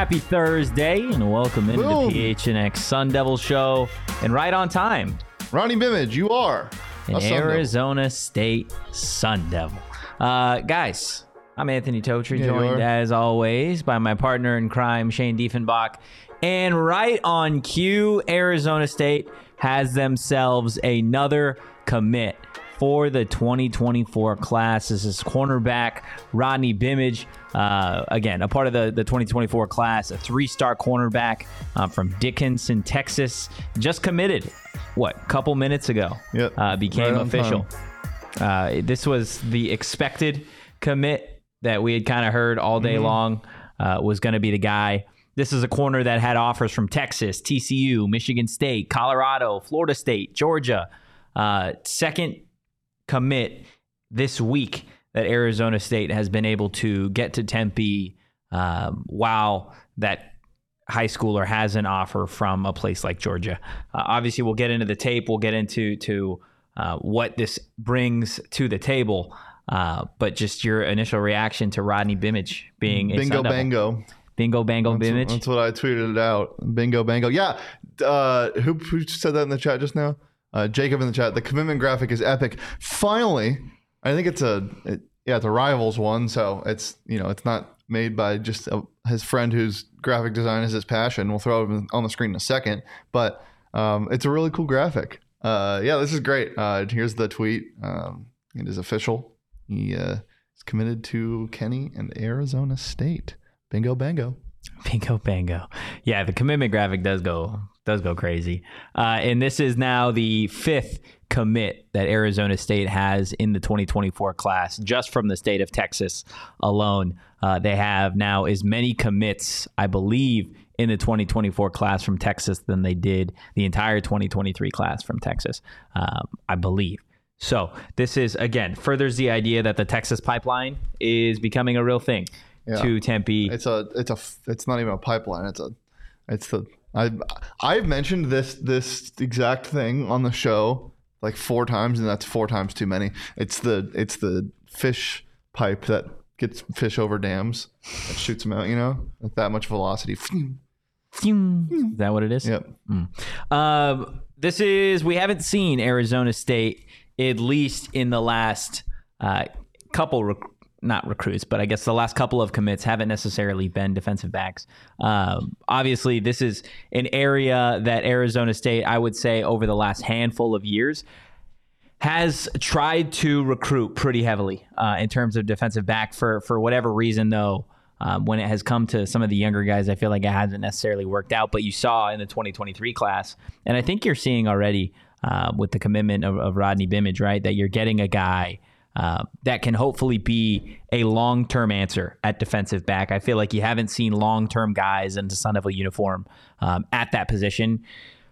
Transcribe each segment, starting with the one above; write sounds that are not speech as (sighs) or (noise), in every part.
Happy Thursday and welcome into Boom. the PHNX Sun Devil Show and right on time, Rodney Bimage, you are an a Sun Arizona State Sun Devil. Uh, guys, I'm Anthony Totri, Yeah, joined as always by my partner in crime, Shane Diefenbach. And right on cue, Arizona State has themselves another commit for the 2024 class. This is cornerback Rodney Bimage. Uh, again, a part of the, the 2024 class, a three star cornerback uh, from Dickinson, Texas. Just committed, what, couple minutes ago? Yep. Uh, became Right official. Uh, this was the expected commit that we had kind of heard all day long uh, was going to be the guy. This is a corner that had offers from Texas, TCU, Michigan State, Colorado, Florida State, Georgia. Uh, second commit this week that Arizona State has been able to get to Tempe um, while that high schooler has an offer from a place like Georgia. Uh, obviously, we'll get into the tape. We'll get into to uh, what this brings to the table. Uh, but just your initial reaction to Rodney Bimage being Bingo bango. bingo bango That's, Bimage. that's what I tweeted out. Bingo bango. Yeah. Uh, who, who said that in the chat just now? Uh, Jacob in the chat. The commitment graphic is epic. Finally, I think it's a it, yeah, it's a rivals one. So it's you know it's not made by just a, his friend whose graphic design is his passion. We'll throw it on the screen in a second, but um, it's a really cool graphic. Uh, yeah, this is great. Uh, here's the tweet. Um, it is official. He uh, is committed to Kenny and Arizona State. Bingo bango. (laughs) Bingo bango. Yeah, the commitment graphic does go does go crazy. Uh, and this is now the fifth commit that Arizona State has in the 2024 class, just from the state of Texas alone. Uh, they have now as many commits, I believe, in the 2024 class from Texas than they did the entire 2023 class from Texas, um, I believe. So this is again furthers the idea that the Texas pipeline is becoming a real thing Yeah. to Tempe. It's a it's a it's not even a pipeline. It's a it's the I I've mentioned this this exact thing on the show like four times and that's four times too many. It's the it's the fish pipe that gets fish over dams that shoots them out. You know, with that much velocity. Is that what it is? Yep. Um, this is we haven't seen Arizona State at least in the last uh, couple rec- not recruits, but I guess the last couple of commits haven't necessarily been defensive backs. Um, obviously, this is an area that Arizona State, I would say, over the last handful of years, has tried to recruit pretty heavily uh, in terms of defensive back for for whatever reason though. Um, when it has come to some of the younger guys, I feel like it hasn't necessarily worked out. But you saw in the 2023 class, and I think you're seeing already uh, with the commitment of, of Rodney Bimage, right? That you're getting a guy uh, that can hopefully be a long term answer at defensive back. I feel like you haven't seen long term guys in the Sun Devil uniform um, at that position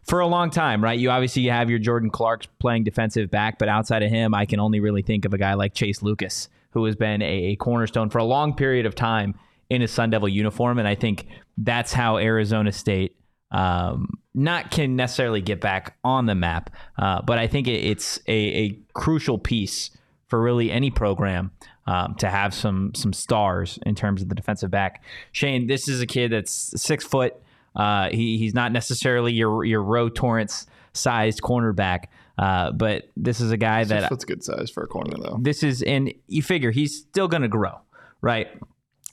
for a long time, right? You obviously have your Jordan Clarks playing defensive back, but outside of him, I can only really think of a guy like Chase Lucas, who has been a, cornerstone for a long period of time in a Sun Devil uniform. And I think that's how Arizona State um, not can necessarily get back on the map, uh, but I think it, it's a, a crucial piece for really any program um, to have some some stars in terms of the defensive back. Shane, this is a kid that's six foot. Uh, he, he's not necessarily your your Roe Torrance sized cornerback, uh, but this is a guy Six that foot's good size for a corner though. this is, and you figure he's still going to grow, right?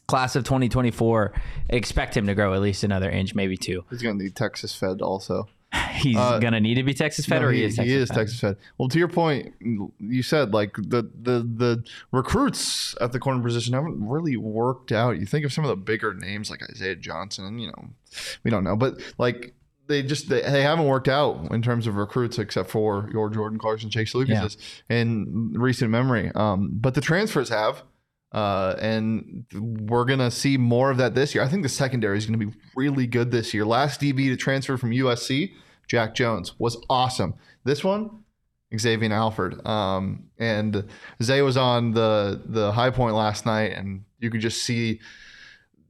Class of 2024, expect him to grow at least another inch, maybe two. He's gonna need Texas fed also. (laughs) He's Uh, going to need to be Texas Fed, No, or he, he is Texas he is Fed? Texas Fed. Well, to your point, you said like the the the recruits at the corner position haven't really worked out. You think of some of the bigger names like Isaiah Johnson, and you know, we don't know, but like they just they, they haven't worked out in terms of recruits except for your Jordan Clarkson, Chase Lucas in recent memory. Um, but the transfers have. Uh, and we're gonna see more of that this year. I think the secondary is gonna be really good this year. Last DB to transfer from USC, Jack Jones, was awesome. This one, Xavion Alford. Um, and Zay was on the the high point last night, and you could just see,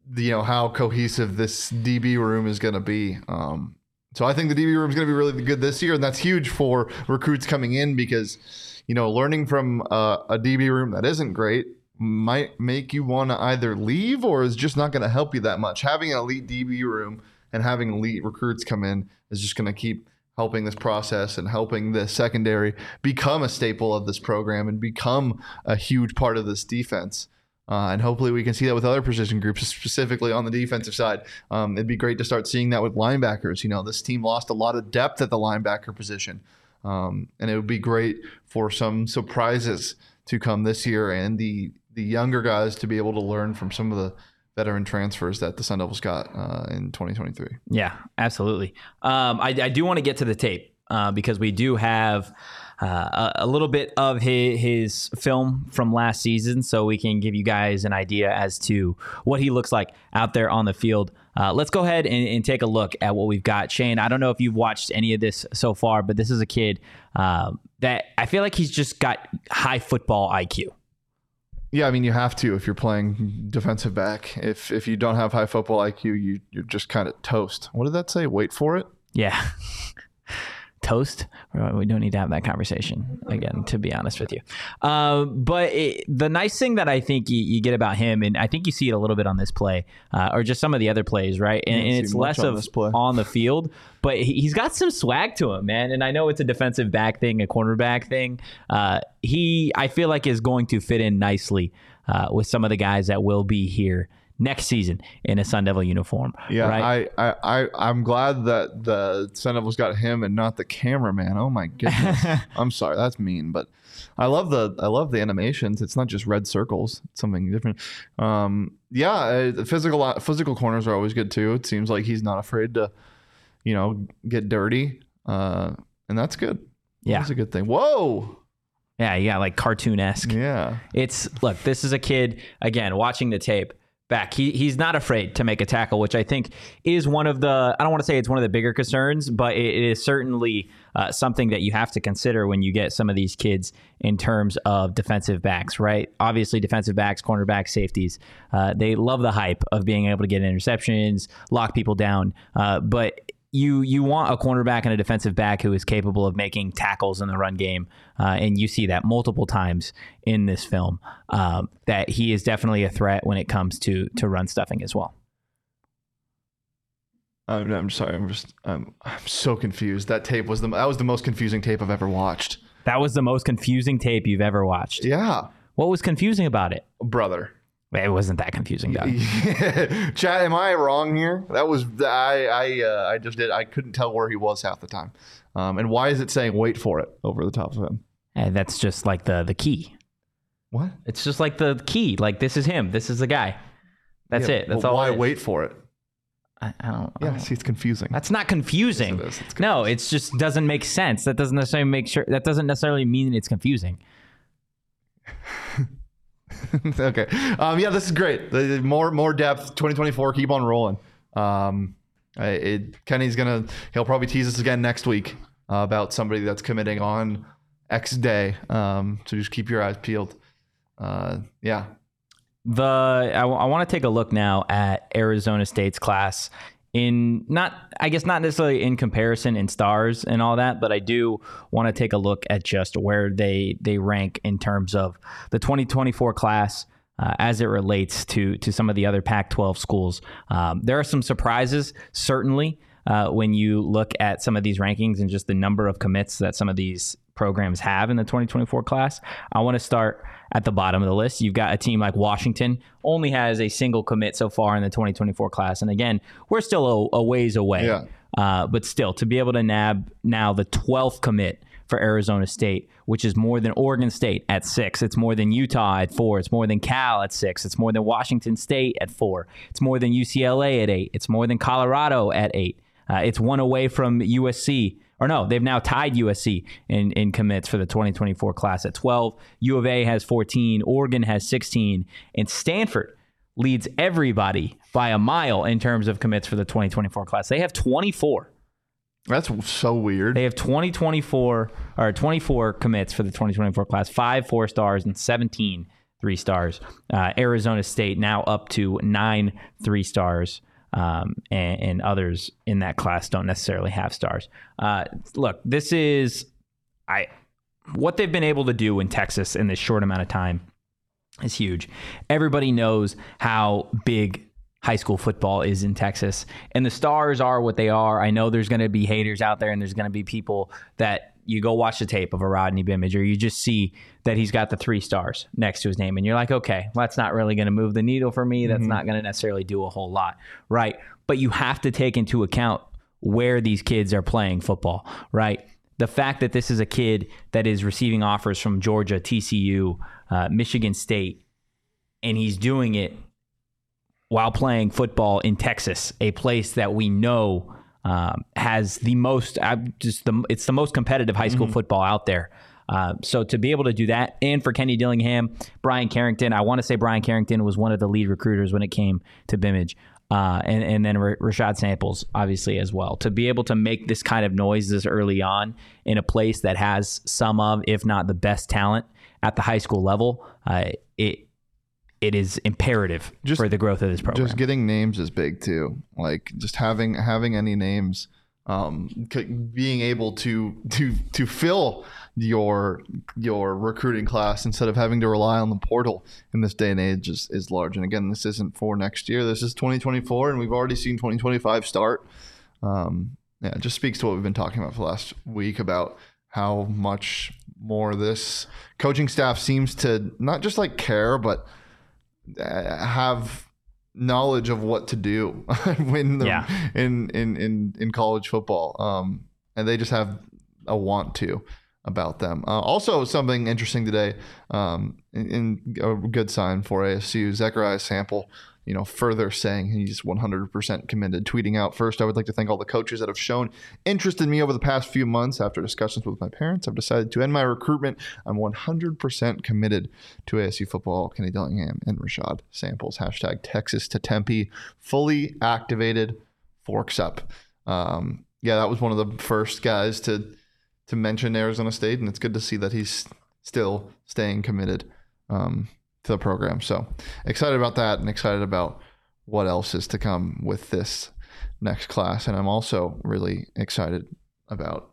the, you know, how cohesive this DB room is going to be. Um, so I think the DB room is going to be really good this year, and that's huge for recruits coming in because, you know, learning from a, a DB room that isn't great might make you want to either leave or is just not going to help you that much. Having an elite DB room and having elite recruits come in is just going to keep helping this process and helping the secondary become a staple of this program and become a huge part of this defense. Uh, and hopefully we can see that with other position groups, specifically on the defensive side. Um, it'd be great to start seeing that with linebackers. You know, this team lost a lot of depth at the linebacker position. Um, and it would be great for some surprises to come this year and the the younger guys to be able to learn from some of the veteran transfers that the Sun Devils got uh, in 2023. Yeah, absolutely. Um, I, I, do want to get to the tape uh, because we do have uh, a, a, little bit of his, his, film from last season, so we can give you guys an idea as to what he looks like out there on the field. Uh, let's go ahead and, and, take a look at what we've got. Shane, I don't know if you've watched any of this so far, but this is a kid uh, that I feel like he's just got high football IQ. Yeah, I mean you have to if you're playing defensive back. If if you don't have high football IQ, you you're just kind of toast. What did that say? Wait for it. Yeah. Toast. We don't need to have that conversation again, to be honest with you. Uh, but it, the nice thing that I think you, you, get about him, and I think you see it a little bit on this play, uh, or just some of the other plays, right? And, and it's less on of on the field, but he's got some swag to him, man. And I know it's a defensive back thing, a cornerback thing. Uh, he, I feel like, is going to fit in nicely uh, with some of the guys that will be here next season in a Sun Devil uniform. Yeah, right? I, I, I, I'm glad that the Sun Devils got him and not the cameraman. Oh my goodness. (laughs) I'm sorry, that's mean, but I love the I love the animations. It's not just red circles; it's something different. Um, yeah, uh, physical physical corners are always good too. It seems like he's not afraid to, you know, get dirty, uh, and that's good. Yeah, that's a good thing. Whoa. Yeah, yeah, like cartoon esque. Yeah. It's look, this is a kid, again, watching the tape back. He he's not afraid to make a tackle, which I think is one of the I don't want to say it's one of the bigger concerns, but it, it is certainly uh, something that you have to consider when you get some of these kids in terms of defensive backs, right? Obviously, defensive backs, cornerbacks, safeties, uh, they love the hype of being able to get interceptions, lock people down, uh, but you you want a cornerback and a defensive back who is capable of making tackles in the run game, uh, and you see that multiple times in this film. Um, that he is definitely a threat when it comes to to run stuffing as well. I'm, I'm sorry. I'm just I'm I'm so confused. That tape was the that was the most confusing tape I've ever watched. That was the most confusing tape you've ever watched. Yeah. What was confusing about it, brother? It wasn't that confusing, though. (laughs) Chad, am I wrong here? That was I. I. Uh, I just did. I couldn't tell where he was half the time. Um, and why is it saying "wait for it" over the top of him? And that's just like the the key. What? It's just like the key. Like this is him. This is the guy. That's yeah, it. That's all. Why wait for it? I, I don't. Yeah, I don't. see, it's confusing. That's not confusing. Yes, it is. No, it just doesn't make sense. That doesn't necessarily make sure. That doesn't necessarily mean it's confusing. (laughs) (laughs) okay. Um, yeah, this is great. More more depth. 2024. Keep on rolling. Um, it, Kenny's gonna. He'll probably tease us again next week uh, about somebody that's committing on X day. Um, so just keep your eyes peeled. Uh, yeah. The I, w- I want to take a look now at Arizona State's class in not I guess not necessarily in comparison in stars and all that, but I do want to take a look at just where they they rank in terms of the 2024 class. Uh, as it relates to to some of the other Pac-12 schools, um, there are some surprises certainly uh, when you look at some of these rankings and just the number of commits that some of these programs have in the 2024 class. I want to start at the bottom of the list. You've got a team like Washington, only has a single commit so far in the 2024 class. And again, we're still a, a ways away. Yeah. Uh, but still, to be able to nab now the 12th commit for Arizona State, which is more than Oregon State at six. It's more than Utah at four. It's more than Cal at six. It's more than Washington State at four. It's more than UCLA at eight. It's more than Colorado at eight. Uh, it's one away from USC. Or no, they've now tied USC in, in commits for the 2024 class at 12. U of A has 14, Oregon has 16, and Stanford leads everybody by a mile in terms of commits for the 2024 class. They have 24. That's so weird. They have 2024 or 24 commits for the 2024 class, five four stars and 17 three stars. Uh, Arizona State now up to nine three stars. Um, and, and, others in that class don't necessarily have stars. Uh, look, this is I what they've been able to do in Texas in this short amount of time is huge. Everybody knows how big high school football is in Texas, and the stars are what they are. I know there's going to be haters out there, and there's going to be people that you go watch the tape of a Rodney Bimage, or you just see that he's got the three stars next to his name, and you're like, okay, well, that's not really going to move the needle for me. That's mm-hmm. not going to necessarily do a whole lot, right? But you have to take into account where these kids are playing football, right? The fact that this is a kid that is receiving offers from Georgia, TCU, uh, Michigan State, and he's doing it while playing football in Texas, a place that we know um, has the most, uh, just the, it's the most competitive high school mm-hmm. football out there. Uh, so to be able to do that, and for Kenny Dillingham, Bryan Carrington, I want to say Bryan Carrington was one of the lead recruiters when it came to Bimage. Uh, and, and then R- Rashad Samples, obviously, as well. To be able to make this kind of noise this early on in a place that has some of, if not the best talent at the high school level, uh, it it is imperative just, for the growth of this program. Just getting names is big too. Like just having having any names, um, being able to to to fill your your recruiting class instead of having to rely on the portal in this day and age is, is large. And again, this isn't for next year. This is 2024, and we've already seen 2025 start. Um, yeah, it just speaks to what we've been talking about for the last week about how much more this coaching staff seems to not just like care, but have knowledge of what to do (laughs) when yeah. in, in in in college football. Um, and they just have a want to about them. Uh, also, something interesting today, um, in, in, a good sign for ASU, Zechariah Sample you know, further saying he's 100% committed, tweeting out first, I would like to thank all the coaches that have shown interest in me over the past few months. After discussions with my parents, I've decided to end my recruitment. I'm 100% committed to ASU football. Kenny Dillingham and Rashad Samples. Hashtag Texas to Tempe. Fully activated. Forks up. Um, yeah, that was one of the first guys to to mention Arizona State, and it's good to see that he's still staying committed. Um, to the program. So excited about that and excited about what else is to come with this next class. And I'm also really excited about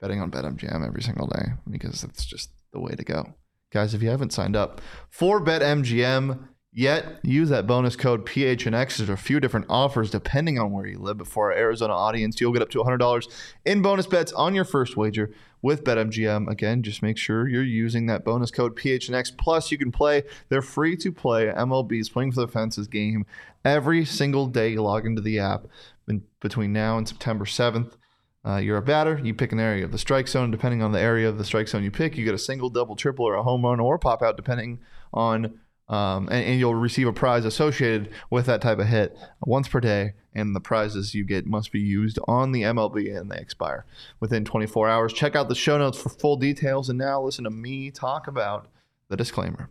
betting on BetMGM every single day because it's just the way to go. Guys, if you haven't signed up for BetMGM, Yet, use that bonus code PHNX. There's a few different offers depending on where you live. But for our Arizona audience, you'll get up to $100 in bonus bets on your first wager with BetMGM. Again, just make sure you're using that bonus code PHNX. Plus, you can play their free to play MLB Swing for the Fences game every single day you log into the app in between now and September 7th. Uh, you're a batter, you pick an area of the strike zone. Depending on the area of the strike zone you pick, you get a single, double, triple, or a home run or pop out, depending on um, and, and, you'll receive a prize associated with that type of hit once per day. And the prizes you get must be used on the MLB and they expire within 24 hours. Check out the show notes for full details. And now listen to me talk about the disclaimer.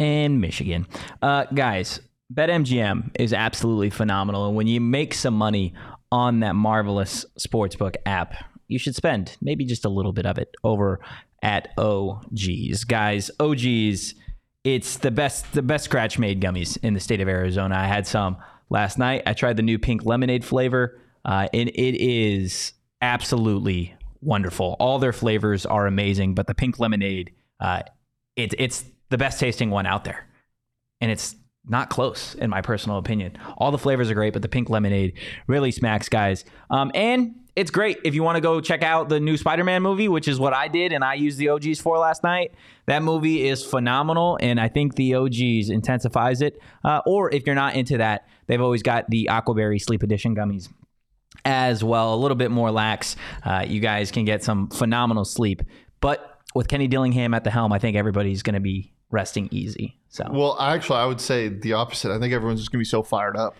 And Michigan. Uh, guys, BetMGM is absolutely phenomenal. And when you make some money on that marvelous sportsbook app, you should spend maybe just a little bit of it over at OGs. Guys, OGs, it's the best the best scratch made gummies in the state of Arizona. I had some last night. I tried the new pink lemonade flavor, uh, and it is absolutely wonderful. All their flavors are amazing, but the pink lemonade, uh, it, it's the best tasting one out there. And it's not close in my personal opinion. All the flavors are great, but the pink lemonade really smacks, guys. Um, and it's great if you want to go check out the new Spider-Man movie, which is what I did and I used the OGs for last night. That movie is phenomenal, and I think the OGs intensifies it. Uh, or if you're not into that, they've always got the Aquaberry Sleep Edition gummies as well, a little bit more lax. Uh, you guys can get some phenomenal sleep, but with Kenny Dillingham at the helm, I think everybody's going to be resting easy. So Well, actually, I would say the opposite. I think everyone's just gonna be so fired up.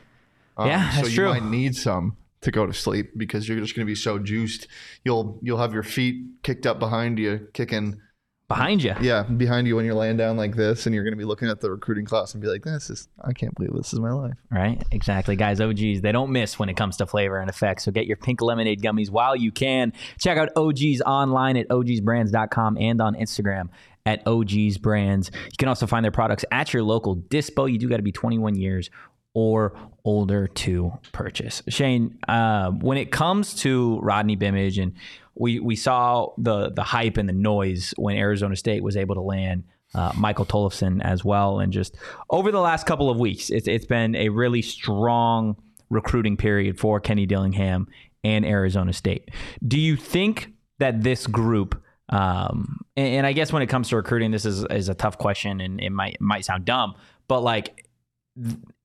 Um, Yeah, so you true. might need some to go to sleep because you're just gonna be so juiced. You'll you'll have your feet kicked up behind you, kicking behind you. yeah behind you when you're laying down like this, and you're gonna be looking at the recruiting class and be like, "This is I can't believe this is my life." Right, exactly, guys. OGs, they don't miss when it comes to flavor and effects. So get your pink lemonade gummies while you can. Check out OGs online at ogsbrands.com and on Instagram at OGs Brands. You can also find their products at your local dispo. You do got to be 21 years or older to purchase. Shane, uh, when it comes to Rodney Bimage, and we we saw the the hype and the noise when Arizona State was able to land uh, Michael Tollefson as well, and just over the last couple of weeks, it's it's been a really strong recruiting period for Kenny Dillingham and Arizona State. Do you think that this group um, and, and I guess when it comes to recruiting, this is, is a tough question and it might, might sound dumb, but like,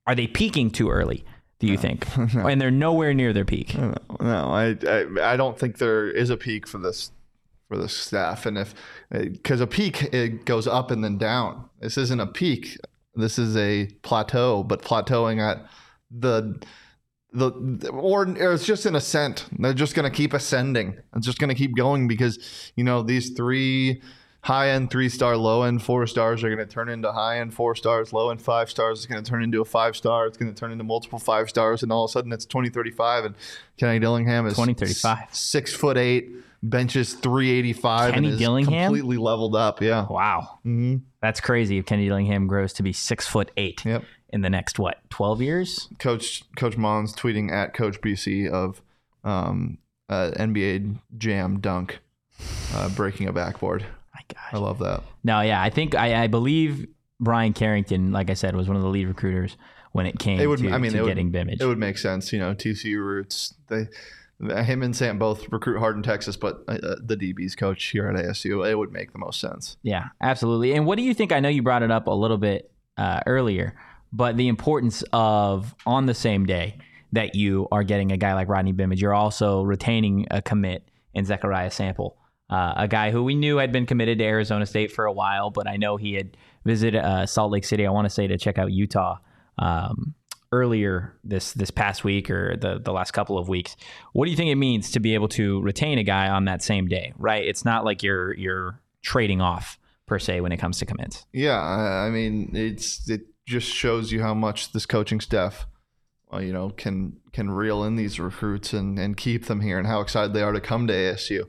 are they peaking too early? Do you think? (laughs) and they're nowhere near their peak. No, no, I, I I don't think there is a peak for this for this staff, and if because a peak it goes up and then down. This isn't a peak. This is a plateau, but plateauing at the the or, or it's just an ascent. They're just going to keep ascending. It's just going to keep going because you know these three high end three star, low end four stars are going to turn into high end four stars, low end five stars. It's going to turn into a five star. It's going to turn into multiple five stars, and all of a sudden it's twenty thirty five, and Kenny Dillingham is 2035. six foot eight, benches three eighty five, and Kenny is Dillingham? completely leveled up. Yeah. Wow. hmm That's crazy if Kenny Dillingham grows to be six foot eight Yep. In the next, what, 12 years? Coach Coach Mons tweeting at Coach BC of um, uh, NBA Jam dunk uh, breaking a backboard. My I love that. No, yeah. I think, I, I believe Bryan Carrington, like I said, was one of the lead recruiters when it came It would. to, I mean, to it would, Bimage. It would make sense. You know, TCU roots. They. Him and Sam both recruit hard in Texas, but uh, the DB's coach here at ASU, it would make the most sense. Yeah, absolutely. And what do you think? I know you brought it up a little bit uh, earlier, but the importance of on the same day that you are getting a guy like Rodney Bimage, you're also retaining a commit in Zechariah Sample, uh, a guy who we knew had been committed to Arizona State for a while, but I know he had visited uh, Salt Lake City. I want to say to check out Utah. Um, earlier this this past week or the the last couple of weeks what do you think it means to be able to retain a guy on that same day right it's not like you're you're trading off per se when it comes to commits. Yeah, I I mean, it's it just shows you how much this coaching staff, uh, you know, can can reel in these recruits and and keep them here, and how excited they are to come to ASU.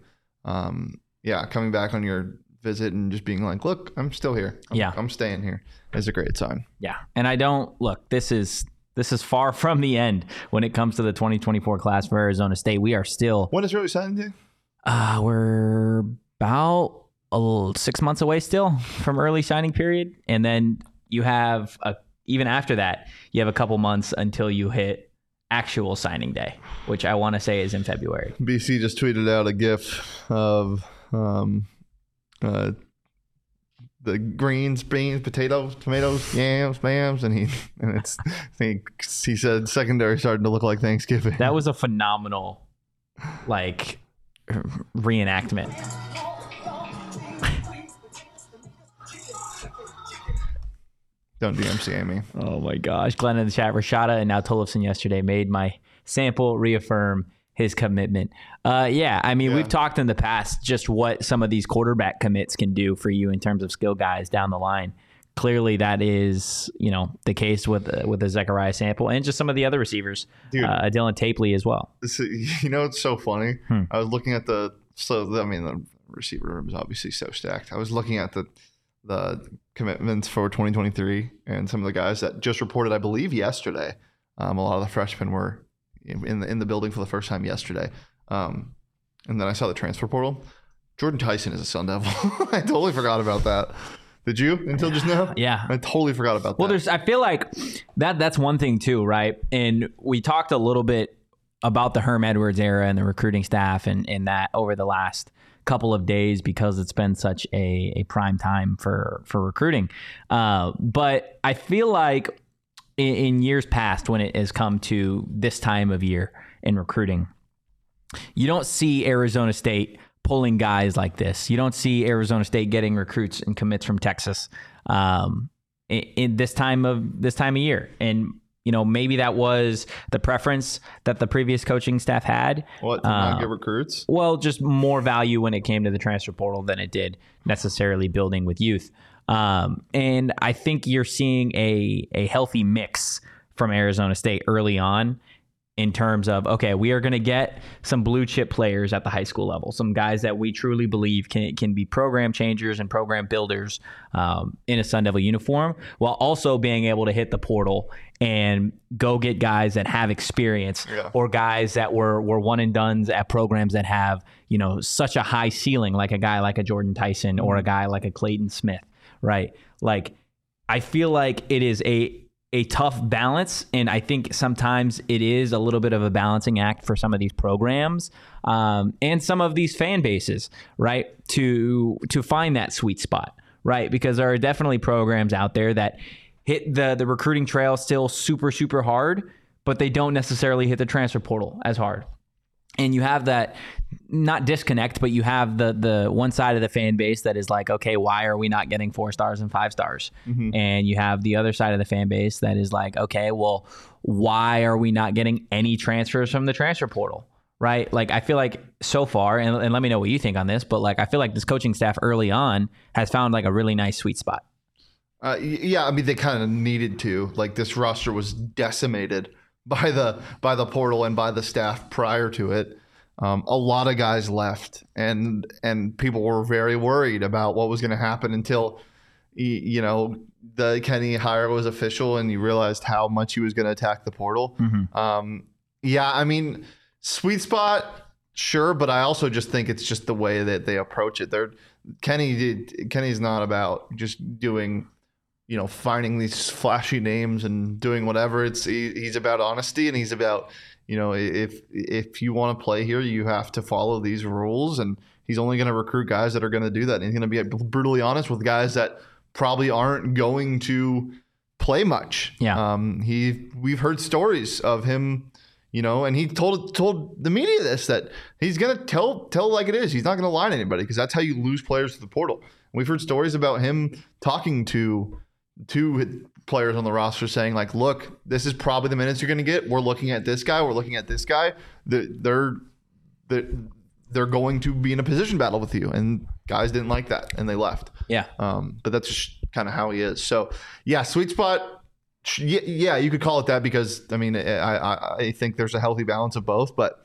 Um, yeah, coming back on your visit and just being like, "Look, I'm still here. I'm, Yeah. I'm staying here," is a great sign. Yeah, and I don't look. This is this is far (laughs) from the end when it comes to the 2024 class for Arizona State. We are still When is really signing day? uh, we're about a little, six months away still from early signing period, and then you have a even after that you have a couple months until you hit actual signing day, which I want to say is in February. BC just tweeted out a GIF of um, uh, the greens, beans, potatoes, tomatoes, yams, bams, and he and it's I think he said secondary starting to look like Thanksgiving. That was a phenomenal, like, reenactment. (laughs) Don't DMCA me. Oh my gosh. Glenn in the chat, Rashada and now Tollefson yesterday made my sample reaffirm his commitment. Uh, yeah, I mean, Yeah. we've talked in the past just what some of these quarterback commits can do for you in terms of skill guys down the line. Clearly, that is you know the case with uh, with the Zechariah sample and just some of the other receivers, Dude. uh, Dylan Tapley as well. This, (laughs) you know, it's so funny. Hmm. I was looking at the so I mean the receiver room is obviously so stacked. I was looking at the the commitments for 2023 and some of the guys that just reported, I believe, yesterday. Um, a lot of the freshmen were in the in the building for the first time yesterday. Um, and then I saw the transfer portal. Jordan Tyson is a Sun Devil. (laughs) I totally forgot about that. Did you until just now? Yeah. I totally forgot about Well, that. Well, there's I feel like that that's one thing too, right? And we talked a little bit about the Herm Edwards era and the recruiting staff and, and that over the last couple of days because it's been such a, a prime time for for recruiting. Uh, but I feel like in, in years past, when it has come to this time of year in recruiting, you don't see Arizona State pulling guys like this. You don't see Arizona State getting recruits and commits from Texas um, in, in this time of this time of year. And you know, maybe that was the preference that the previous coaching staff had. What to not Uh, get recruits? well, just more value when it came to the transfer portal than it did necessarily building with youth. Um, and I think you're seeing a a healthy mix from Arizona State early on in terms of okay, we are going to get some blue chip players at the high school level, some guys that we truly believe can can be program changers and program builders um, in a Sun Devil uniform, while also being able to hit the portal and go get guys that have experience Yeah. or guys that were were one and duns at programs that have you know such a high ceiling, like a guy like a Jordan Tyson or a guy like a Clayton Smith, right? Like I feel like it is a a tough balance, and I think sometimes it is a little bit of a balancing act for some of these programs um, and some of these fan bases, right? To to find that sweet spot, right? Because there are definitely programs out there that hit the the recruiting trail still super super hard, but they don't necessarily hit the transfer portal as hard and you have that not disconnect, but you have the the one side of the fan base that is like, okay, why are we not getting four stars and five stars? And you have the other side of the fan base that is like, okay, well, why are we not getting any transfers from the transfer portal? Right? Like I feel like so far, and, and let me know what you think on this, but like I feel like this coaching staff early on has found like a really nice sweet spot. Uh, yeah, I mean they kind of needed to. Like this roster was decimated by the by the portal and by the staff prior to it. Um, a lot of guys left, and and people were very worried about what was going to happen until you know the Kenny hire was official, and you realized how much he was going to attack the portal. Um, yeah, I mean, sweet spot, sure, but I also just think it's just the way that they approach it. They're Kenny did Kenny's not about just doing, you know, finding these flashy names and doing whatever. It's he, he's about honesty and he's about, you know, if if you want to play here, you have to follow these rules and he's only going to recruit guys that are going to do that. And he's going to be brutally honest with guys that probably aren't going to play much. Yeah. Um, he we've heard stories of him, you know, and he told told the media this that he's gonna tell tell like it is. He's not gonna lie to anybody because that's how you lose players to the portal. We've heard stories about him talking to to players on the roster saying like, "Look, this is probably the minutes you're gonna get. We're looking at this guy. We're looking at this guy. The- They're they're they're going to be in a position battle with you." And guys didn't like that and they left. Yeah. Um, but that's just kind of how he is. So yeah, sweet spot. Yeah, yeah, you could call it that because I mean, I I, I think there's a healthy balance of both, but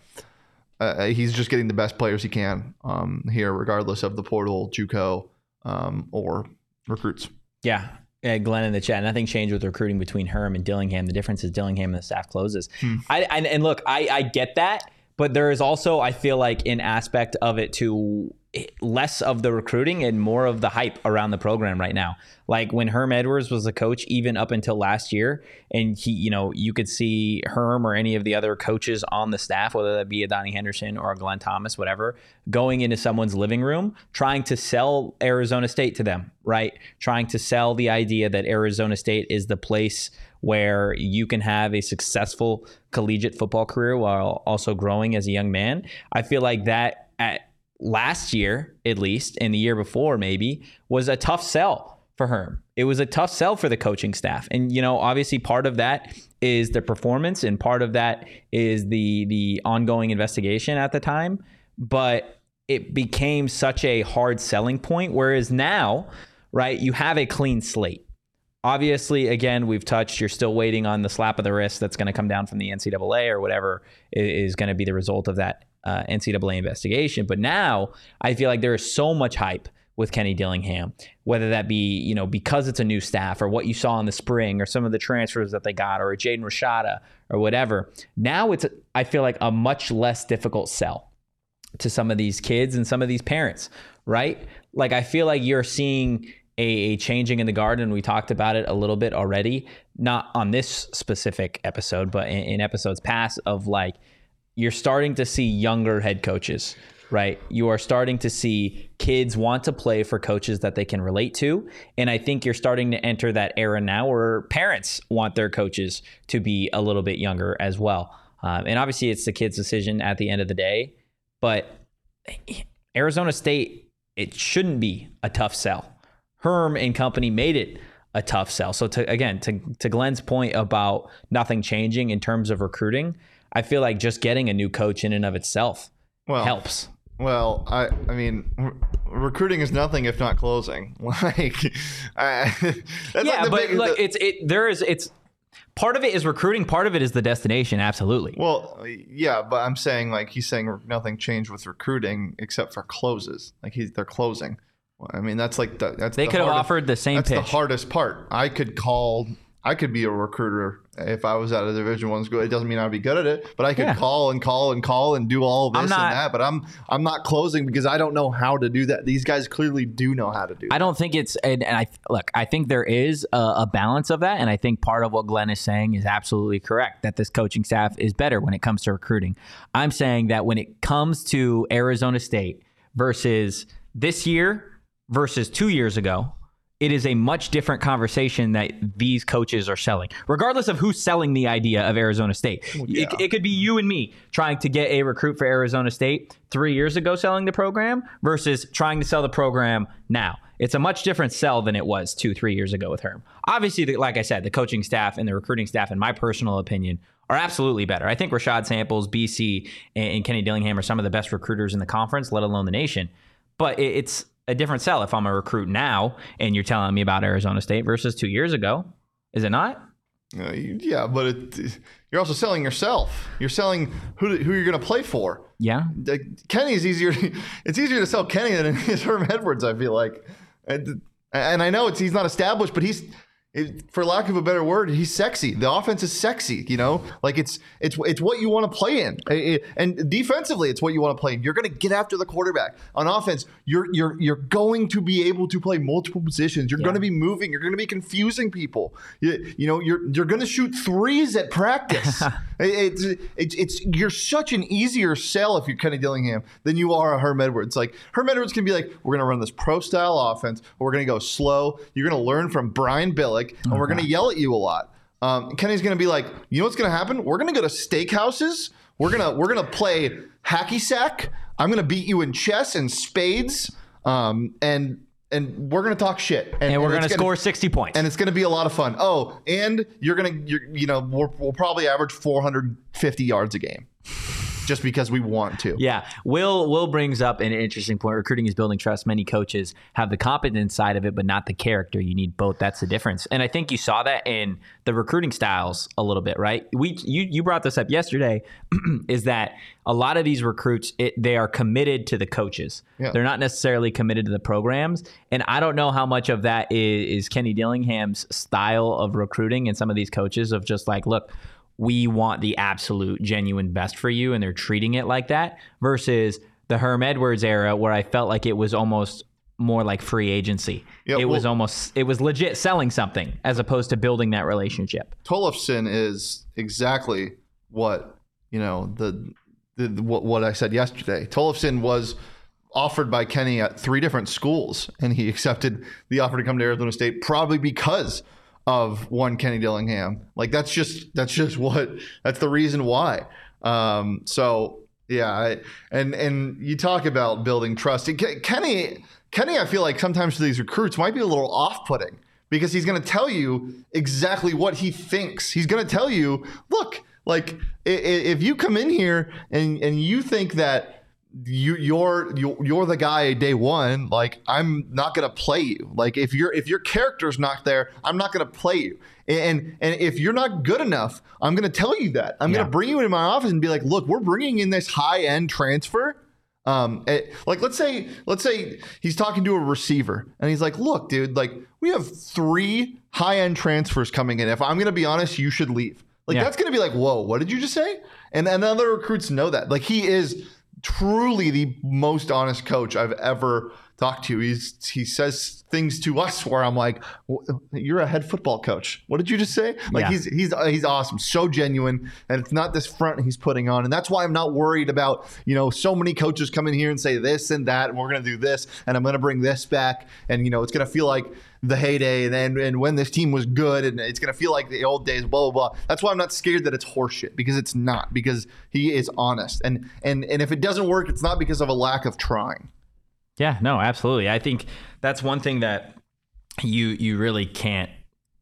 uh, he's just getting the best players he can um, here, regardless of the portal, JUCO, um, or recruits. Yeah. Yeah, Glenn in the chat. Nothing changed with recruiting between Herm and Dillingham. The difference is Dillingham and the staff closes. Hmm. I, I and look, I, I get that, but there is also I feel like an aspect of it to less of the recruiting and more of the hype around the program right now. Like when Herm Edwards was the coach, even up until last year, and he, you know, you could see Herm or any of the other coaches on the staff, whether that be a Donnie Henderson or a Glenn Thomas, whatever, going into someone's living room, trying to sell Arizona State to them, right? Trying to sell the idea that Arizona State is the place where you can have a successful collegiate football career while also growing as a young man. I feel like that at last year, at least, and the year before, maybe, was a tough sell for Herm. It was a tough sell for the coaching staff. And, you know, obviously part of that is the performance and part of that is the the ongoing investigation at the time. But it became such a hard selling point. Whereas now, right, you have a clean slate. Obviously, again, we've touched. You're still waiting on the slap of the wrist that's going to come down from the NCAA or whatever is going to be the result of that uh, NCAA investigation. But now I feel like there is so much hype with Kenny Dillingham, whether that be you know because it's a new staff or what you saw in the spring or some of the transfers that they got or a Jaden Rashada or whatever. Now it's I feel like a much less difficult sell to some of these kids and some of these parents, right? Like I feel like you're seeing a, changing in the garden. We talked about it a little bit already, not on this specific episode, but in, in episodes past of like you're starting to see younger head coaches, right? You are starting to see kids want to play for coaches that they can relate to. And I think you're starting to enter that era now where parents want their coaches to be a little bit younger as well. Um, and obviously, it's the kid's decision at the end of the day. But Arizona State, it shouldn't be a tough sell. Herm and company made it a tough sell. So to again, to to Glenn's point about nothing changing in terms of recruiting, I feel like just getting a new coach in and of itself Well, helps. Well, I I mean, re- recruiting is nothing if not closing. (laughs) Like, I, (laughs) yeah, like but big- like the- it's it there is it's part of it is recruiting, part of it is the destination, absolutely. well, yeah, but I'm saying like he's saying nothing changed with recruiting except for closes. Like he's they're closing. I mean, that's like the, that's They the could have hardest- offered the same That's the hardest part. I could call. I could be a recruiter if I was at a Division One school. It doesn't mean I'd be good at it, but I could Yeah. call and call and call and do all this not- and that. But I'm I'm not closing because I don't know how to do that. These guys clearly do know how to do. I don't think it's and, and I look. I think there is a, a balance of that, and I think part of what Glenn is saying is absolutely correct. That this coaching staff is better when it comes to recruiting. I'm saying that when it comes to Arizona State versus this year versus two years ago, it is a much different conversation that these coaches are selling, regardless of who's selling the idea of Arizona State. It, it could be you and me trying to get a recruit for Arizona State three years ago selling the program versus trying to sell the program now. It's a much different sell than it was two, three years ago with Herm. Obviously, the, like I said, the coaching staff and the recruiting staff, in my personal opinion, are absolutely better. I think Rashad Samples, BC, and, and Kenny Dillingham are some of the best recruiters in the conference, let alone the nation. But it, it's a different sell if I'm a recruit now and you're telling me about Arizona State versus two years ago. Is it not? Uh, yeah, but it, you're also selling yourself. You're selling who who you're going to play for. Yeah. Kenny's easier. (laughs) It's easier to sell Kenny than (laughs) it is Herm Edwards. I feel like, and, and I know it's he's not established, but he's. It, for lack of a better word, he's sexy. The offense is sexy, you know. Like it's it's it's what you want to play in, It- and defensively, it's what you want to play in. You're going to get after the quarterback. On offense, you're you're you're going to be able to play multiple positions. You're going to be moving. You're going to be confusing people. You, you know, you're you're going to shoot threes at practice. (laughs) It- it's, it's it's you're such an easier sell if you're Kenny Dillingham than you are a Herm Edwards. Like Herm Edwards can be like, we're gonna run this pro style offense, we're gonna go slow. You're gonna learn from Brian Billick, and we're gonna yell at you a lot. Um, Kenny's gonna be like, you know what's gonna happen? We're gonna go to steakhouses. We're gonna we're gonna play hacky sack. I'm gonna beat you in chess and spades. Um, and and we're gonna talk shit. And, we're it's going to score 60 points. and it's going to be a lot of fun. Oh, and you're going to, you're, you know, we'll, we'll probably average 450 yards a game just because we want to. Yeah, Will Will brings up an interesting point. Recruiting is building trust. Many coaches have the competence side of it, but not the character. You need both. That's the difference. And I think you saw that in the recruiting styles a little bit, right? We you you brought this up yesterday. (clears throat) is that a lot of these recruits it, they are committed to the coaches. Yeah. They're not necessarily committed to the programs. And I don't know how much of that is, is Kenny Dillingham's style of recruiting and some of these coaches of just like, look, we want the absolute genuine best for you and they're treating it like that versus the Herm Edwards era where I felt like it was almost more like free agency. Yeah, it was almost it was legit selling something as opposed to building that relationship. Tollefson is exactly what, you know, the, the, the what, what I said yesterday. Tollefson was offered by Kenny at three different schools and he (laughs) accepted the offer to come to Arizona State probably because of one Kenny Dillingham. Like that's just that's just what that's the reason why. Um, so yeah, I, and and you talk about building trust. Kenny Kenny, I feel like sometimes these recruits might be a little off-putting because he's going to tell you exactly what he thinks. He's going to tell you, look, like if you come in here and and you think that you you're you're, the guy day one like i'm not gonna play you. Like if your if your character's not there i'm not gonna play you. And and if you're not good enough i'm gonna tell you that. I'm Yeah. gonna bring you into my office and be like look we're bringing in this high end transfer. Um eh, like let's say let's say he's talking to a receiver and he's like look dude like we have three high end transfers coming in. If i'm gonna be honest you should leave. Like Yeah. that's gonna be like whoa what did you just say? And and other recruits know that. Like he is truly the most honest coach I've ever talked to. He's he says things to us where I'm like, "You're a head football coach. What did you just say?" Like Yeah. he's he's he's awesome, so genuine, and it's not this front he's putting on, and that's why I'm not worried about you know so many coaches come in here and say this and that, and we're gonna do this, and I'm gonna bring this back, and you know it's gonna feel like the heyday, and then and when this team was good, and it's gonna feel like the old days, blah blah blah. That's why I'm not scared that it's horseshit because it's not because he is honest, and and and if it doesn't work, it's not because of a lack of trying. Yeah, no, absolutely. I think that's one thing that you you really can't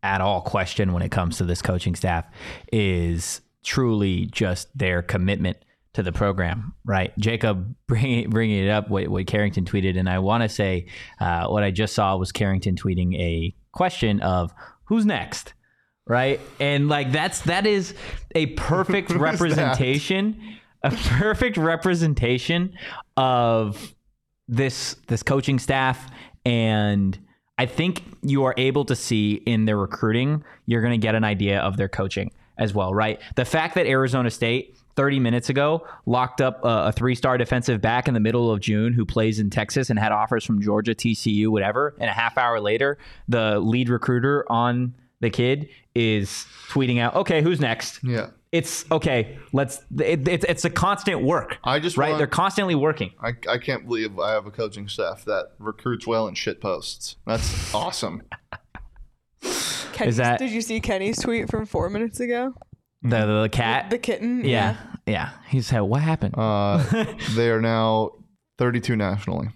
at all question when it comes to this coaching staff is truly just their commitment to the program, right? Jacob (laughs) bringing bringing it up what, what Carrington tweeted, and I want to say uh, what I just saw was Carrington tweeting a question of who's next, right? And like that's that is a perfect (laughs) Who is that? representation, a perfect representation of this this coaching staff and I think you are able to see in their recruiting, you're going to get an idea of their coaching as well, right? The fact that Arizona State 30 minutes ago locked up a, a three-star defensive back in the middle of June who plays in Texas and had offers from Georgia, TCU, whatever, and a half hour later, the lead recruiter on the kid is tweeting out, "Okay, who's next?" Yeah. It's okay. Let's. It, it's it's a constant work. I just right. want- They're constantly working. I, I can't believe I have a coaching staff that recruits well and shit posts. That's (laughs) awesome. Kenny's, that- Did you see Kenny's tweet from four minutes ago? The the, the cat. The kitten. yeah, yeah. He said, "What happened?" Uh, (laughs) they are now 32 nationally.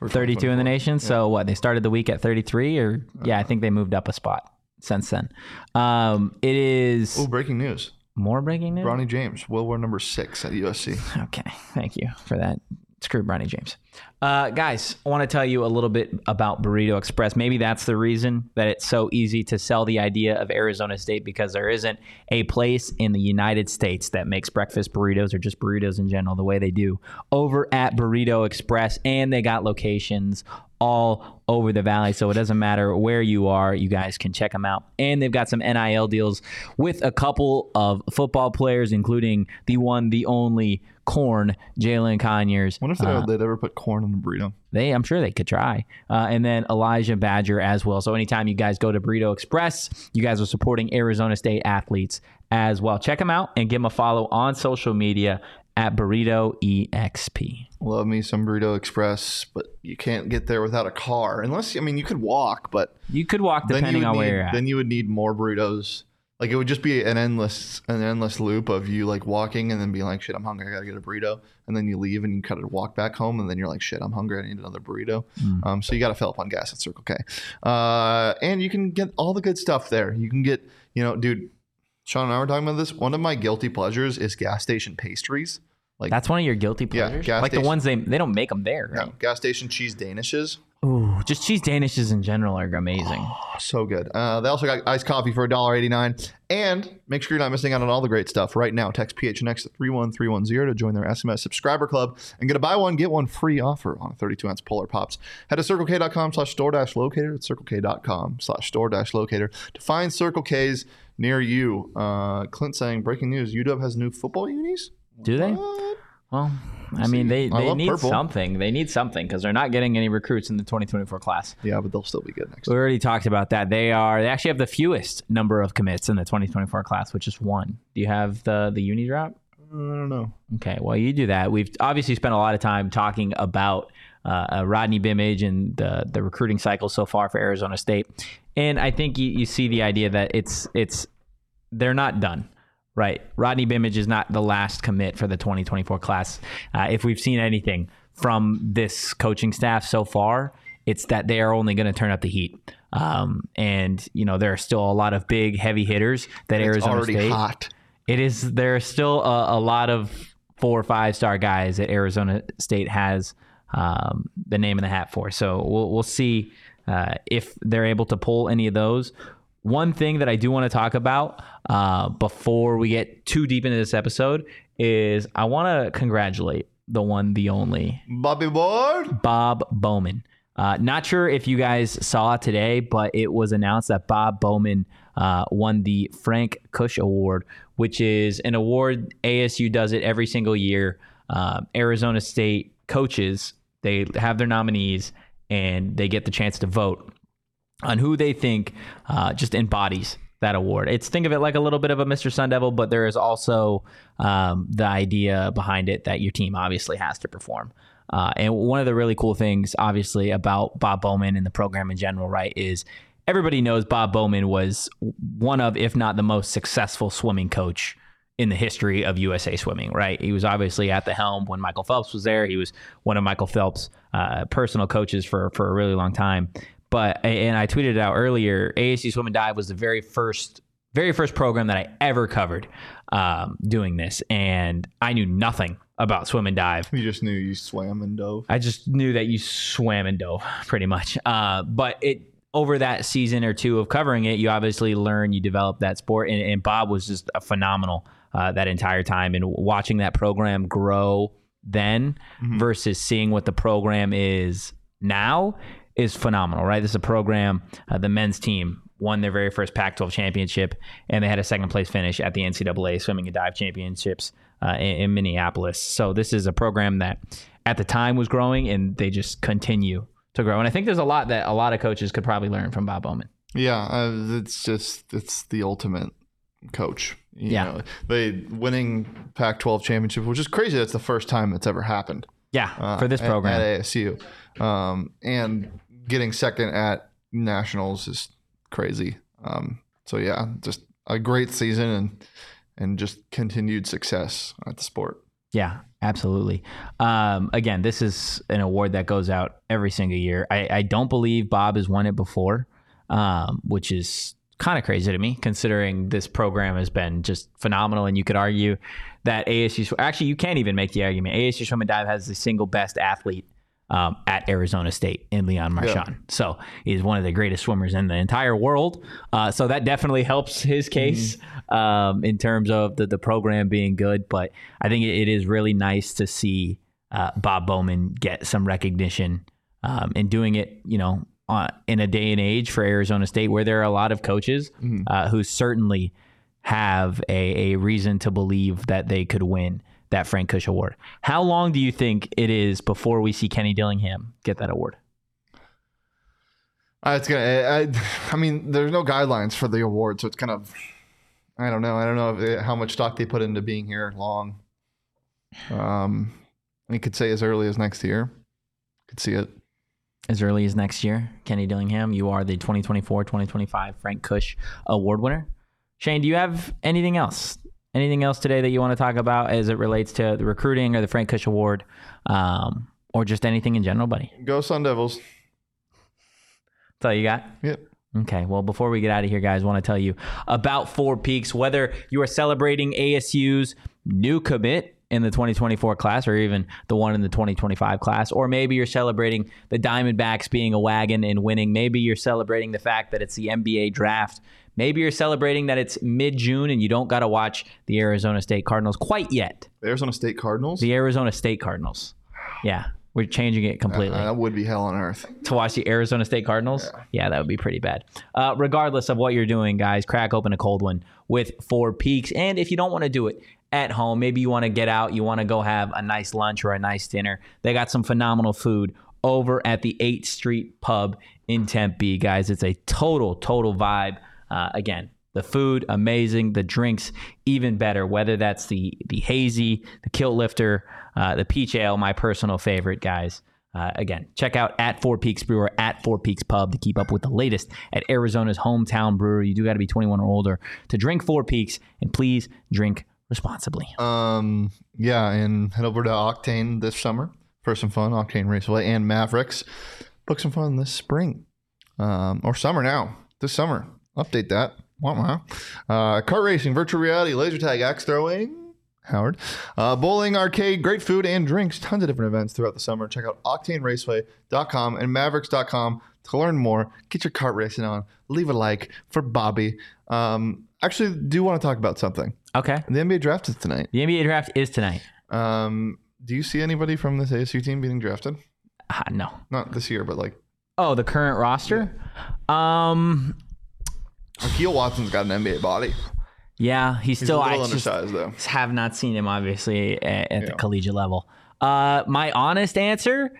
32 in the 2024. nation. So what? They started the week at 33, or yeah, I think they moved up a spot since then. Um, it is Oh, breaking news. more breaking news. Bronny James, World War number six at USC. (laughs) Okay, thank you for that. Screw Bronny James. Uh, guys, I want to tell you a little bit about Burrito Express. Maybe that's the reason that it's so easy to sell the idea of Arizona State because there isn't a place in the United States that makes breakfast burritos or just burritos in general the way they do over at Burrito Express. And they got locations all over the valley. So it doesn't matter where you are, you guys can check them out. And they've got some NIL deals with a couple of football players, including the one, the only corn, Jalin Conyers. Wonder if they, Uh, they'd ever put corn in a burrito. they, I'm sure they could try. Uh, and then Elijah Badger as well. So anytime you guys go to Burrito Express, you guys are supporting Arizona State athletes as well. Check them out and give them a follow on social media at Burrito EXP. Love me some Burrito Express, but you can't get there without a car. Unless, I mean, you could walk, but You could walk depending on need, where you're at. then you would need more burritos. Like it would just be an endless, an endless loop of you like walking and then being like, "Shit, I'm hungry. I gotta get a burrito." And then you leave and you kind of walk back home, and then you're like, "Shit, I'm hungry. I need another burrito." Mm. Um, so you got to fill up on gas at Circle K, uh, and you can get all the good stuff there. You can get, you know, dude. Sean and I were talking about this. One of my guilty pleasures is gas station pastries. Like That's one of your guilty Yeah, pleasures. gas like the ones they they don't make them there, right? gas station cheese danishes. Ooh, just cheese danishes in general are amazing. So good. Uh, they also got iced coffee for $1.89. And make sure you're not missing out on all the great stuff right now. Text PHNX to 31310 to join their SMS subscriber club and get a buy one, get one free offer on a 32 ounce Polar Pops. Head to circlek.com slash store dash locator at circlek.com slash store dash locator to find Circle K's near you. Uh, Clint saying, breaking news, UW has new football unis? Do they? What? Well, I mean, they, I they love need purple. something. They need something because they're not getting any recruits in the 2024 class. Yeah, but they'll still be good next year. We already talked about that. They are they actually have the fewest number of commits in the 2024 class, which is one. Do you have the the uni drop? I don't know. Okay, well you do that. We've obviously spent a lot of time talking about uh, uh, Rodney Bimage and the the recruiting cycle so far for Arizona State, and I think you, you see the idea that it's it's they're not done. Right, Rodney Bimage is not the last commit for the 2024 class. Uh, if we've seen anything from this coaching staff so far, it's that they are only going to turn up the heat. Um, and you know there are still a lot of big, heavy hitters that It's Arizona already State. hot. It is there are still a, a lot of four or five star guys that Arizona State has um, the name in the hat for. So we'll we'll see uh, if they're able to pull any of those. One thing that I do want to talk about uh, before we get too deep into this episode is I want to congratulate the one, the only Bobby Board? Bob Bowman. Uh, not sure if you guys saw today, but it was announced that Bob Bowman uh, won the Frank Kush Award, which is an award ASU does it every single year. Uh, Arizona State coaches they have their nominees, and they get the chance to vote on who they think uh, just embodies that award. It's think of it like a little bit of a Mr. Sun Devil, but there is also um, the idea behind it that your team obviously has to perform. Uh, and one of the really cool things, obviously, about Bob Bowman and the program in general, right, is everybody knows Bob Bowman was one of, if not the most successful swimming coach in the history of USA swimming, right? He was obviously at the helm when Michael Phelps was there. He was one of Michael Phelps' uh, personal coaches for, for a really long time. But, and I tweeted it out earlier, ASU Swim and Dive was the very first, very first program that I ever covered um, doing this. And I knew nothing about swim and dive. You just knew you swam and dove. I just knew that you swam and dove pretty much. Uh, but it over that season or two of covering it, you obviously learn, you develop that sport, and, and Bob was just a phenomenal uh, that entire time. And watching that program grow then versus seeing what the program is now is phenomenal, right? This is a program, uh, the men's team won their very first Pac 12 championship, and they had a second place finish at the NCAA Swimming and Dive Championships uh, in, in Minneapolis. So this is a program that at the time was growing, and they just continue to grow. And I think there's a lot that a lot of coaches could probably learn from Bob Bowman. Yeah, uh, it's just it's the ultimate coach. You Yeah. know, they winning Pac-12 championship, which is crazy. That's the first time it's ever happened Yeah, uh, for this at- program. at, ASU, um, and getting second at nationals is crazy. Um, so yeah, just a great season and and just continued success at the sport. Yeah, absolutely. Um, again, this is an award that goes out every single year. I, I don't believe Bob has won it before, um, which is kind of crazy to me, considering this program has been just phenomenal. And you could argue that ASU, actually, you can't even make the argument. ASU Swim and Dive has the single best athlete um, at Arizona State in Leon Marchand. So he's one of the greatest swimmers in the entire world. Uh, so that definitely helps his case um, in terms of the, the program being good. But I think it, it is really nice to see uh, Bob Bowman get some recognition um, and doing it, you know, uh, in a day and age for Arizona State where there are a lot of coaches uh, who certainly have a, a reason to believe that they could win that Frank Kush Award. How long do you think it is before we see Kenny Dillingham get that award? Uh, it's gonna. I, I- (sighs) mean, there's no guidelines for the award, so it's kind of. I don't know. I don't know it, how much stock they put into being here long. Um, we could say as early as next year. Could see it. As early as next year, Kenny Dillingham, you are the 2024-2025 Frank Kush Award winner. Shane, do you have anything else? Anything else today that you want to talk about as it relates to the recruiting or the Frank Kush Award, um, or just anything in general, buddy? Go Sun Devils. That's all you got. Yep. Okay, well, before we get out of here, guys, I want to tell you about Four Peaks. Whether you are celebrating ASU's new commit in the 2024 class or even the one in the 2025 class, or maybe you're celebrating the Diamondbacks being a wagon and winning. Maybe you're celebrating the fact that it's the NBA draft. Maybe you're celebrating that it's mid June and you don't got to watch the Arizona State Cardinals quite yet. The Arizona State Cardinals. The Arizona State Cardinals. Yeah, we're changing it completely Uh, that would be hell on earth. to watch the Arizona State Cardinals, yeah, that would be pretty bad. Uh, regardless of what you're doing, guys, crack open a cold one with Four Peaks. And if you don't want to do it at home, maybe you want to get out, you want to go have a nice lunch or a nice dinner. They got some phenomenal food over at the 8th Street Pub in Tempe, guys. It's a total, total vibe. Uh, again, the food amazing, the drinks even better. Whether that's the the hazy, the kilt lifter, uh, the peach ale, my personal favorite, guys. Uh, again, check out at Four Peaks Brewer at Four Peaks Pub to keep up with the latest at Arizona's hometown brewer. You do got to be 21 or older to drink Four Peaks, and please drink responsibly. Um, yeah, and head over to Octane this summer for some fun. Octane Raceway and Mavericks. Book some fun this spring um, or summer now. This summer, update that. Wah-wah. Uh, kart racing, virtual reality, laser tag, axe throwing. Howard, uh, bowling, arcade, great food and drinks. Tons of different events throughout the summer. Check out OctaneRaceway.com and Mavericks.com to learn more. Get your kart racing on. Leave a like for Bobby. Um, actually, do want to talk about something. Okay. The NBA draft is tonight. The NBA draft is tonight. Um, do you see anybody from this ASU team being drafted? Ah, no. Not this year, but like Oh, the current roster? Um, Akil Watson's got an NBA body. yeah, he's, He's still I just undersized though. have not seen him obviously at, at the collegiate level. Uh, my honest answer,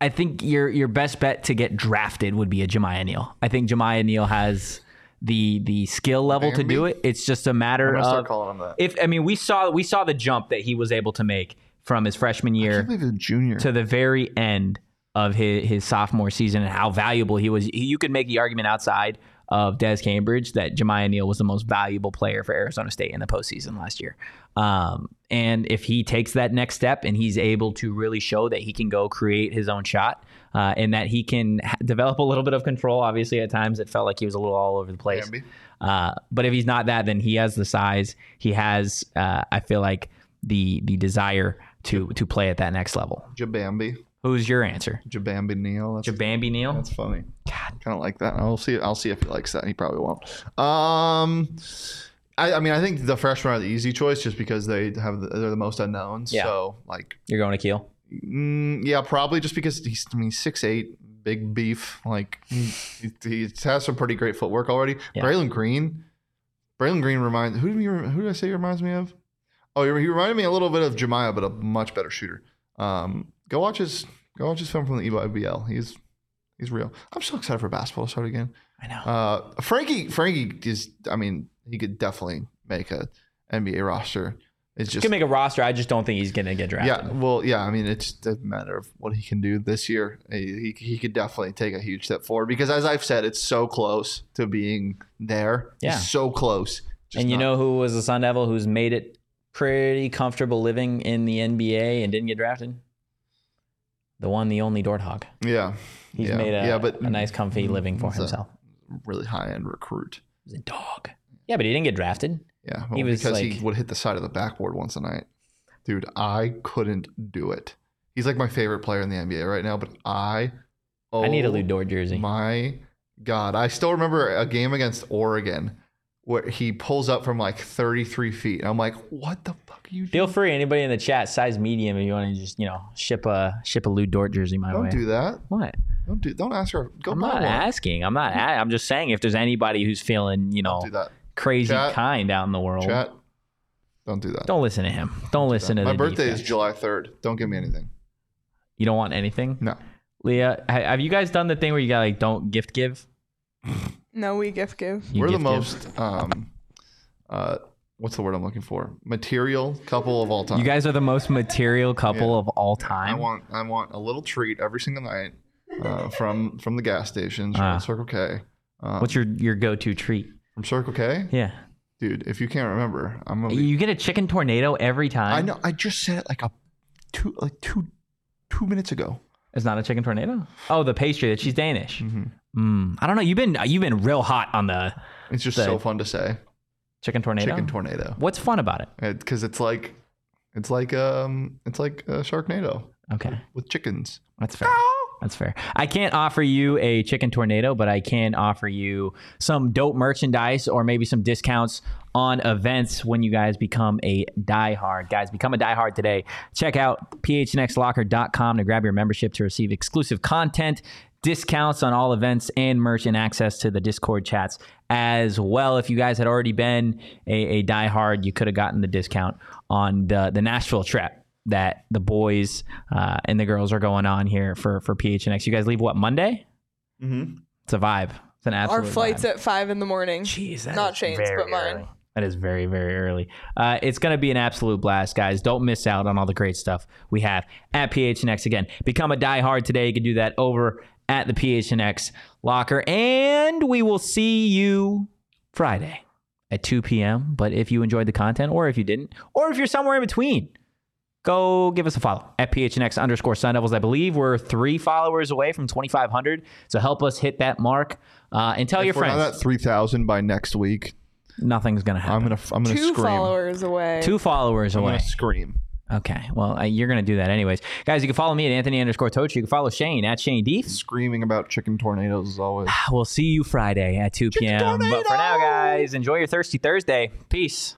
I think your your best bet to get drafted would be a Jamiya Neal. I think Jamiya Neal has the the skill level to do it. It's just a matter I'm gonna start of calling him that. if I mean we saw we saw the jump that he was able to make from his freshman year can't believe he's a junior. to the very end of his, his sophomore season and how valuable he was. You could make the argument outside of Des Cambridge that Jamiya Neal was the most valuable player for Arizona State in the postseason last year. Um, and if he takes that next step and he's able to really show that he can go create his own shot uh, and that he can ha- develop a little bit of control, obviously at times it felt like he was a little all over the place. Uh, but if he's not that, then he has the size. He has, uh, I feel like, the the desire to to play at that next level. Jabambi. Who's your answer? Jabambi Neal. That's Jabambi Neal? That's funny. God, kind of like that. I'll see. I'll see if he likes that. He probably won't. Um, I, I mean, I think the freshmen are the easy choice just because they have the, they're the most unknowns. Yeah. So like, You're going to Keel? mm, yeah, probably just because he's I mean six eight, big beef. Like he, he has some pretty great footwork already. Yeah. Braelon Green. Braelon Green reminds who do you who did I say he reminds me of? Oh, he he reminded me a little bit of Jamiya, but a much better shooter. Um, go watch his go watch his film from the E EYBL. He's he's real. I'm so excited for basketball to start again. I know. Uh, Frankie Frankie is I mean he could definitely make a NBA roster. It's He just can make a roster. I just don't think he's going to get drafted. yeah, well, yeah. I mean, it's a matter of what he can do this year. He, he, he could definitely take a huge step forward because, as I've said, it's so close to being there. It's Yeah. so close. Just and you not- know who was a Sun Devil who's made it pretty comfortable living in the NBA and didn't get drafted? The one, the only Dort Hog. yeah, He's yeah, made a, yeah, but a nice, comfy living for himself. really high end recruit. He's a dog. Yeah, but he didn't get drafted. Yeah, He was because like- he would hit the side of the backboard once a night. Dude, I couldn't do it. He's like my favorite player in the NBA right now, but I. Oh, I need a oh Lu Dort jersey. My God, I still remember a game against Oregon where he pulls up from like 33 feet, and I'm like, "What the fuck are you Feel doing? free, anybody in the chat, size medium, if you want to just you know ship a ship a Lu Dort jersey my way. Don't way. do that. What? Don't do. Don't ask her. Go I'm not one. asking. I'm not. I'm just saying if there's anybody who's feeling you know Don't crazy Chat. kind out in the world, Chat. Don't do that. don't listen to him. Don't listen to My birthday defense. is July 3rd. Don't give me anything. You don't want anything, No. Leah. Have you guys done the thing where you got like don't gift give? No, we gift give. You We're the gift give? most. Um, uh, what's the word I'm looking for? Material couple of all time. You guys are the most material couple Yeah. of all I time. want. I want a little treat every single night uh, from from the gas stations Ah. from Circle K. Um, What's your your go to treat? from Circle K? Yeah, Dude, if you can't remember, I'm gonna. Be, you get a chicken tornado every time. I know. I just said it like a two like two two minutes ago. It's not a chicken tornado. Oh, the pastry that she's Danish. Mhm. Mm, I don't know. You've been you've been real hot on the It's just The- so fun to say. chicken tornado. Chicken tornado. What's fun about it? Because it's like, it's like um, it's like a Sharknado Okay, with chickens. that's fair. That's fair. I can't offer you a chicken tornado, but I can offer you some dope merchandise or maybe some discounts on events when you guys become a diehard. Guys, become a diehard today. Check out phnxlocker.com to grab your membership to receive exclusive content, discounts on all events and merch, and access to the Discord chats as well. If you guys had already been a, a diehard, you could have gotten the discount on the, the Nashville trip that the boys uh, and the girls are going on here for for PHNX. You guys leave what Monday? Mm-hmm. It's a vibe. It's an absolute. Our flight's vibe. at five in the morning. Jeez, Not is Shane's, very but mine. early. That is very, very early. Uh, it's going to be an absolute blast, guys. Don't miss out on all the great stuff we have at PHNX. Again, become a diehard today. You can do that over at the PHNX locker. And we will see you Friday at 2 p.m. But if you enjoyed the content, or if you didn't, or if you're somewhere in between, go give us a follow at PHNX underscore Sun Devils. I believe we're three followers away from 2,500. So help us hit that mark. Uh, and tell If your friends. we're friends. not at three thousand by next week, Nothing's going to happen. I'm gonna I'm gonna Two scream. followers away. Two followers I'm away. gonna scream. Okay. Well, uh, you're going to do that anyways. Guys, you can follow me at Anthony underscore Tochi. You can follow Shane at Shane Deef. Screaming about chicken tornadoes as always. (sighs) We'll see you Friday at 2 p.m. But for now, guys, enjoy your Thirsty Thursday. Peace.